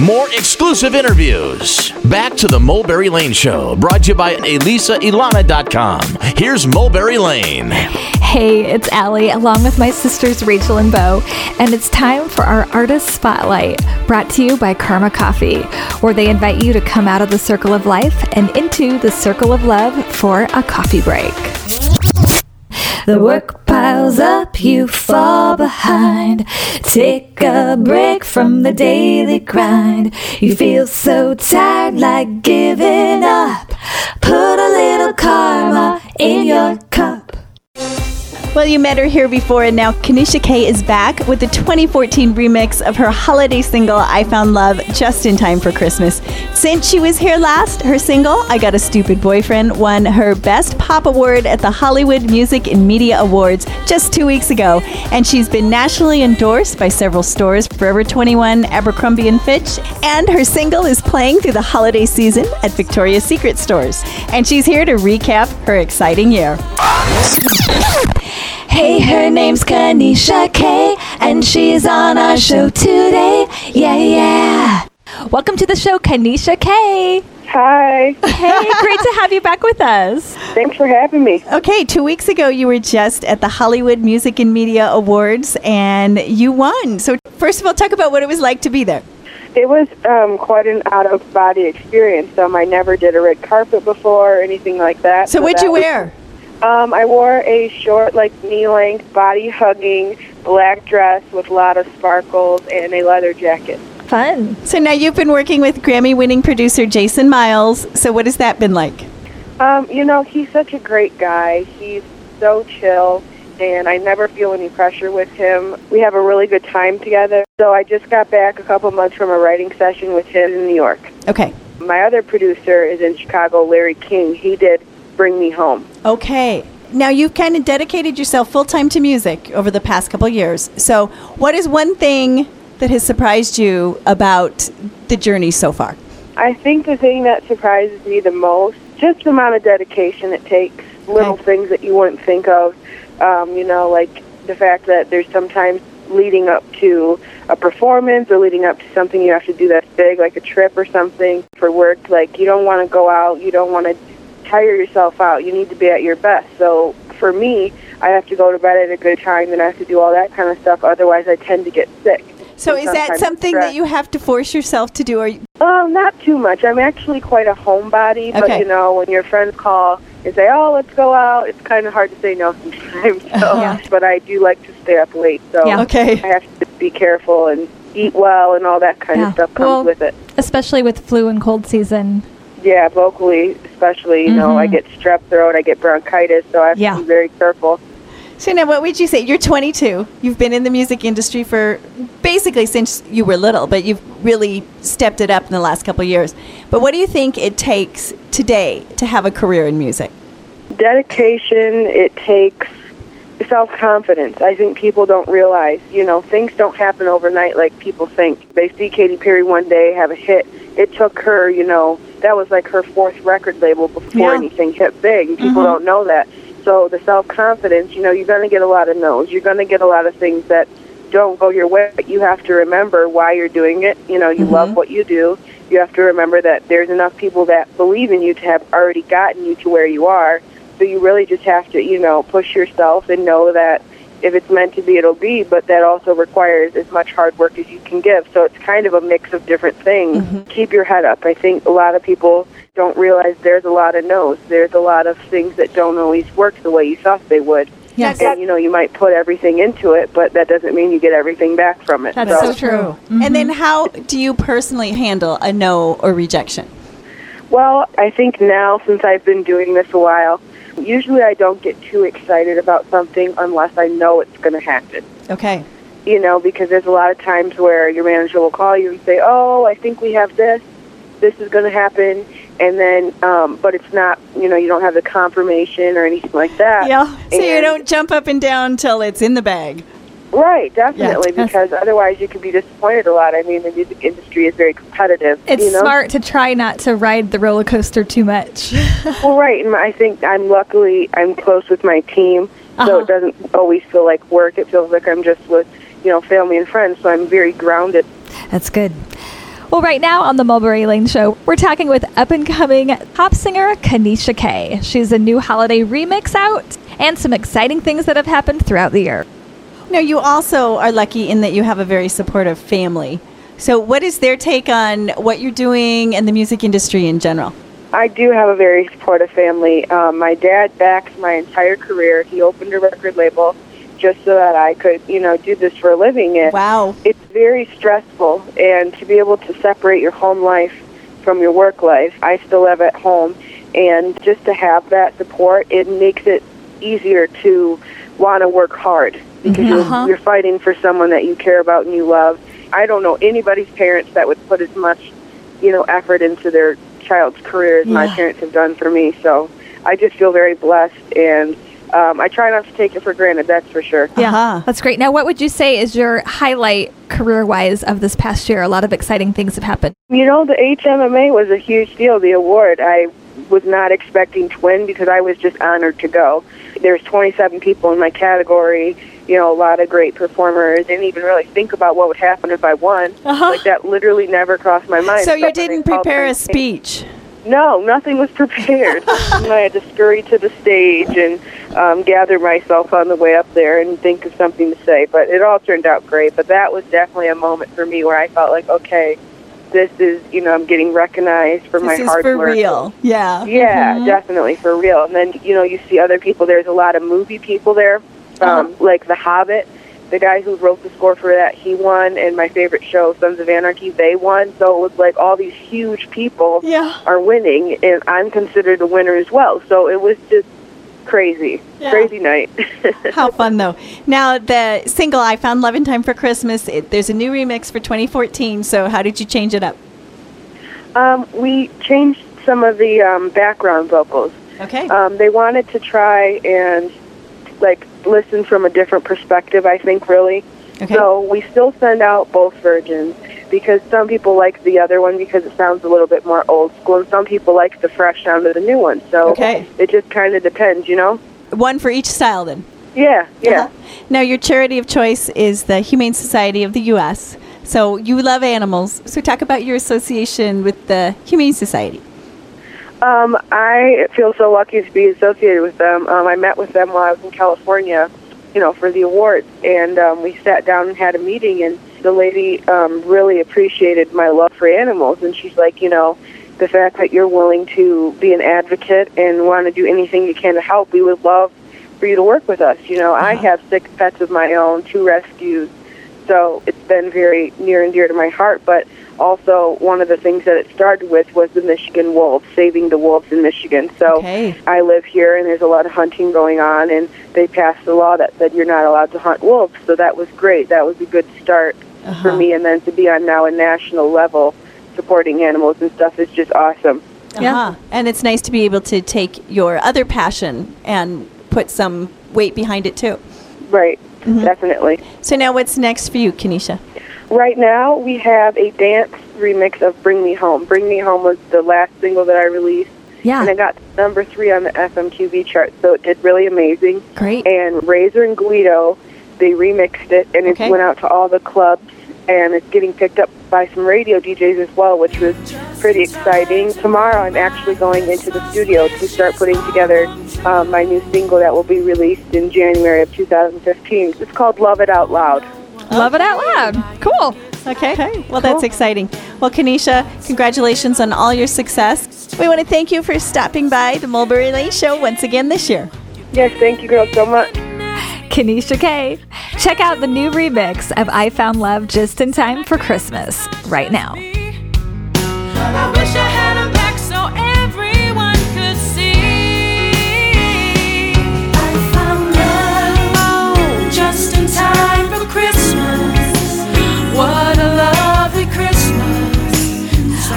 more exclusive interviews. Back to the Mulberry Lane Show, brought to you by ElisaIlana.com. Here's Mulberry Lane. Hey, it's Allie, along with my sisters Rachel and Bo, and it's time for our Artist Spotlight, brought to you by Karma Coffee, where they invite you to come out of the circle of life and into the circle of love for a coffee break. The work piles up, you fall behind. Take a break from the daily grind. You feel so tired, like giving up. Put a little karma in your cup. Well, you met her here before, and now Kanisha K is back with the 2014 remix of her holiday single, I Found Love, just in time for Christmas. Since she was here last, her single, I Got a Stupid Boyfriend, won her Best Pop Award at the Hollywood Music and Media Awards just two weeks ago. And she's been nationally endorsed by several stores, Forever 21, Abercrombie & Fitch, and her single is playing through the holiday season at Victoria's Secret stores. And she's here to recap her exciting year. Hey, her name's Kanisha K, and she's on our show today. Yeah, yeah. Welcome to the show, Kanisha K. Hi. Hey, great to have you back with us. Thanks for having me. Okay, two weeks ago you were just at the Hollywood Music and Media Awards and you won. So, first of all, talk about what it was like to be there. It was um, quite an out of body experience. Um, I never did a red carpet before or anything like that. So, what'd that you was- wear? Um, I wore a short, like knee length, body hugging black dress with a lot of sparkles and a leather jacket. Fun. So, now you've been working with Grammy winning producer Jason Miles. So, what has that been like? Um, you know, he's such a great guy. He's so chill, and I never feel any pressure with him. We have a really good time together. So I just got back a couple months from a writing session with him in New York. Okay. My other producer is in Chicago, Larry King. He did Bring Me Home. Okay. Now, you've kind of dedicated yourself full time to music over the past couple years. So, what is one thing that has surprised you about the journey so far? I think the thing that surprises me the most, just the amount of dedication it takes, little Okay. things that you wouldn't think of. Um, you know, like the fact that there's sometimes leading up to a performance or leading up to something you have to do that's big, like a trip or something for work. Like, you don't want to go out, you don't want to tire yourself out. You need to be at your best. So for me, I have to go to bed at a good time, and I have to do all that kind of stuff. Otherwise, I tend to get sick. So, is that something that you have to force yourself to do? Or Um, not too much. I'm actually quite a homebody, okay. but you know, when your friends call and say, "Oh, let's go out," it's kind of hard to say no sometimes. So, Yeah. but I do like to stay up late, so Yeah. okay, I have to be careful and eat well, and all that kind Yeah. of stuff comes Well- with it. Especially with flu and cold season. Yeah, vocally, especially, you know, I Mhm. get strep throat, I get bronchitis, so I have Yeah. to be very careful. so now what would you say? You're 22. You've been in the music industry for basically since you were little, but you've really stepped it up in the last couple of years. But what do you think it takes today to have a career in music? dedication it takes self confidence i think people don't realize you know things don't happen overnight like people think they see Katy Perry one day have a hit it took her you know that was like her fourth record label before Yeah. anything hit big and people Mhm. don't know that so the self confidence you know you're going to get a lot of no's you're going to get a lot of things that don't go your way but you have to remember why you're doing it you know you Mhm. love what you do you have to remember that there's enough people that believe in you to have already gotten you to where you are so you really just have to, you know, push yourself and know that if it's meant to be, it'll be, but that also requires as much hard work as you can give. So it's kind of a mix of different things. Mhm. Keep your head up. I think a lot of people don't realize there's a lot of no's. There's a lot of things that don't always work the way you thought they would. Yes. And, you know, you might put everything into it, but that doesn't mean you get everything back from it. That's so true. And then how do you personally handle a no or rejection? Well, I think now, since I've been doing this a while, usually I don't get too excited about something unless I know it's going to happen. Okay. You know, because there's a lot of times where your manager will call you and say, "Oh, I think we have this. This is going to happen," and then, um, but it's not. You know, you don't have the confirmation or anything like that. Yeah. So you don't jump up and down till it's in the bag. Right, definitely, Yes. because otherwise you could be disappointed a lot. I mean, the music industry is very competitive. It's you know? smart to try not to ride the roller coaster too much. Well, right, and I think I'm luckily I'm close with my team, so Uh-huh. it doesn't always feel like work. It feels like I'm just with you know family and friends. So I'm very grounded. That's good. Well, right now on the Mulberry Lane Show, we're talking with up and coming pop singer Kanisha K. She's a new holiday remix out and some exciting things that have happened throughout the year. Now, you also are lucky in that you have a very supportive family. So, what is their take on what you're doing and the music industry in general? I do have a very supportive family. Um, my dad backs my entire career. He opened a record label just so that I could, you know, do this for a living. And Wow. it's very stressful, and to be able to separate your home life from your work life, I still live at home, and just to have that support, it makes it easier to want to work hard because Uh-huh. you're, you're fighting for someone that you care about and you love. I don't know anybody's parents that would put as much, you know, effort into their child's career as my parents have done for me. So I just feel very blessed, and um, I try not to take it for granted. That's for sure. Uh-huh. That's great. Now, what would you say is your highlight career wise of this past year? A lot of exciting things have happened. You know, the HMMA was a huge deal, the award. I was not expecting to win because I was just honored to go. There's 27 people in my category, you know, a lot of great performers. Didn't even really think about what would happen if I won. Uh-huh. Like, that literally never crossed my mind. So, you didn't prepare a speech? No, nothing was prepared. I had to scurry to the stage and um, gather myself on the way up there and think of something to say. But it all turned out great. But that was definitely a moment for me where I felt like, okay, this is, you know, I'm getting recognized for my This is hard for work. real. Yeah. Yeah, definitely for real. And then you know you see other people. There's a lot of movie people there, um, like The Hobbit. The guy who wrote the score for that, he won. And my favorite show, Sons of Anarchy, they won. So it was like all these huge people Yeah. are winning, and I'm considered a winner as well. So it was just crazy, Yeah. crazy night. How fun, though. Now, the single I Found Love in Time for Christmas, it, there's a new remix for 2014. So, how did you change it up? um, we changed some of the um, background vocals. Okay. um, they wanted to try and like listen from a different perspective i think really Okay. so we still send out both versions because some people like the other one because it sounds a little bit more old school and some people like the fresh sound of the new one so Okay. it just kind of depends you know One for each style, then. yeah yeah Uh-huh. Now, your charity of choice is the Humane Society of the U.S. So, you love animals. So, talk about your association with the Humane Society. Um, I feel so lucky to be associated with them. Um, I met with them while I was in California, you know, for the awards, and um, we sat down and had a meeting. And the lady um, really appreciated my love for animals, and she's like, you know, the fact that you're willing to be an advocate and want to do anything you can to help, we would love for you to work with us. You know, I have six pets of my own, two rescues, so it's been very near and dear to my heart. But also, one of the things that it started with was the Michigan wolves, saving the wolves in Michigan. So Okay. I live here, and there's a lot of hunting going on, and they passed a law that said you're not allowed to hunt wolves. So that was great. That was a good start for Uh-huh. me, and then to be on now a national level supporting animals and stuff is just awesome. Yeah. Uh-huh. And it's nice to be able to take your other passion and put some weight behind it, too. Right, Mm-hmm. definitely. So, now what's next for you, Kanisha? Right now, we have a dance remix of Bring Me Home. Bring Me Home was the last single that I released, Yeah. and it got number three on the FMQB chart, so it did really amazing. Great. And Razor and Guido, they remixed it, and Okay. it went out to all the clubs, and it's getting picked up by some radio DJs as well, which was pretty exciting. Tomorrow, I'm actually going into the studio to start putting together um, my new single that will be released in January of 2015. It's called Love It Out Loud. Love it out loud. Cool. Okay. Well, that's exciting. Well, Kanisha, congratulations on all your success. We want to thank you for stopping by the Mulberry Lane Show once again this year. Yes, thank you, girls, so much. Kanisha K. Check out the new remix of I Found Love just in time for Christmas right now. I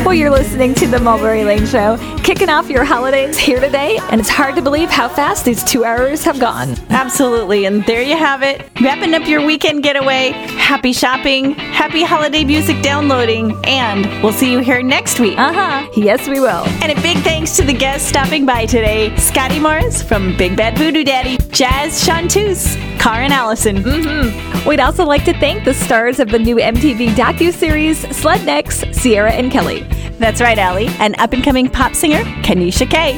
Well, you're listening to The Mulberry Lane Show, kicking off your holidays here today, and it's hard to believe how fast these two hours have gone. Absolutely. And there you have it. Wrapping up your weekend getaway. Happy shopping, happy holiday music downloading, and we'll see you here next week. Uh huh. Yes, we will. And a big thanks to the guests stopping by today Scotty Morris from Big Bad Voodoo Daddy, Jazz Chanteuse, Karrin Allyson. Mm-hmm. We'd also like to thank the stars of the new MTV docu-series Slednecks, Sierra and Kelly. That's right, Allie. And up and coming pop singer, Kanisha K.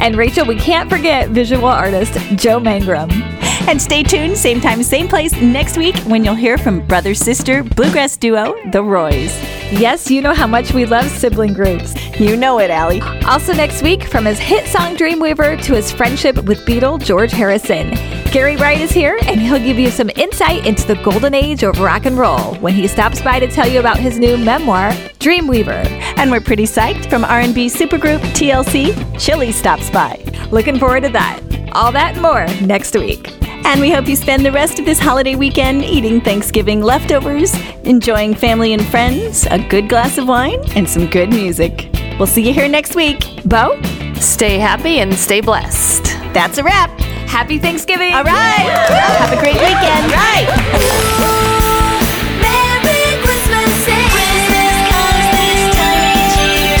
And Rachel, we can't forget visual artist Joe Mangrum. And stay tuned, same time, same place next week when you'll hear from brother sister bluegrass duo, The Roys. Yes, you know how much we love sibling groups. You know it, Allie. Also, next week, from his hit song Dreamweaver to his friendship with Beatle George Harrison, Gary Wright is here and he'll give you some insight into the golden age of rock and roll when he stops by to tell you about his new memoir, Dreamweaver. And we're pretty psyched from R&B supergroup TLC, Chili stops by. Looking forward to that. All that and more next week. And we hope you spend the rest of this holiday weekend eating Thanksgiving leftovers, enjoying family and friends, a good glass of wine, and some good music. We'll see you here next week. Bo, Stay happy and stay blessed. that's a wrap. Happy Thanksgiving! All right. Have a great weekend. Right. Merry Christmas, Christmas comes this time each year.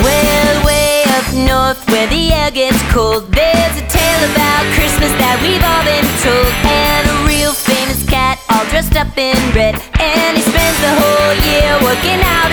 Well, way up north where the air gets cold, there's a tale about Christmas that we've all been told. And a real famous cat all dressed up in red. And he spends the whole year working out.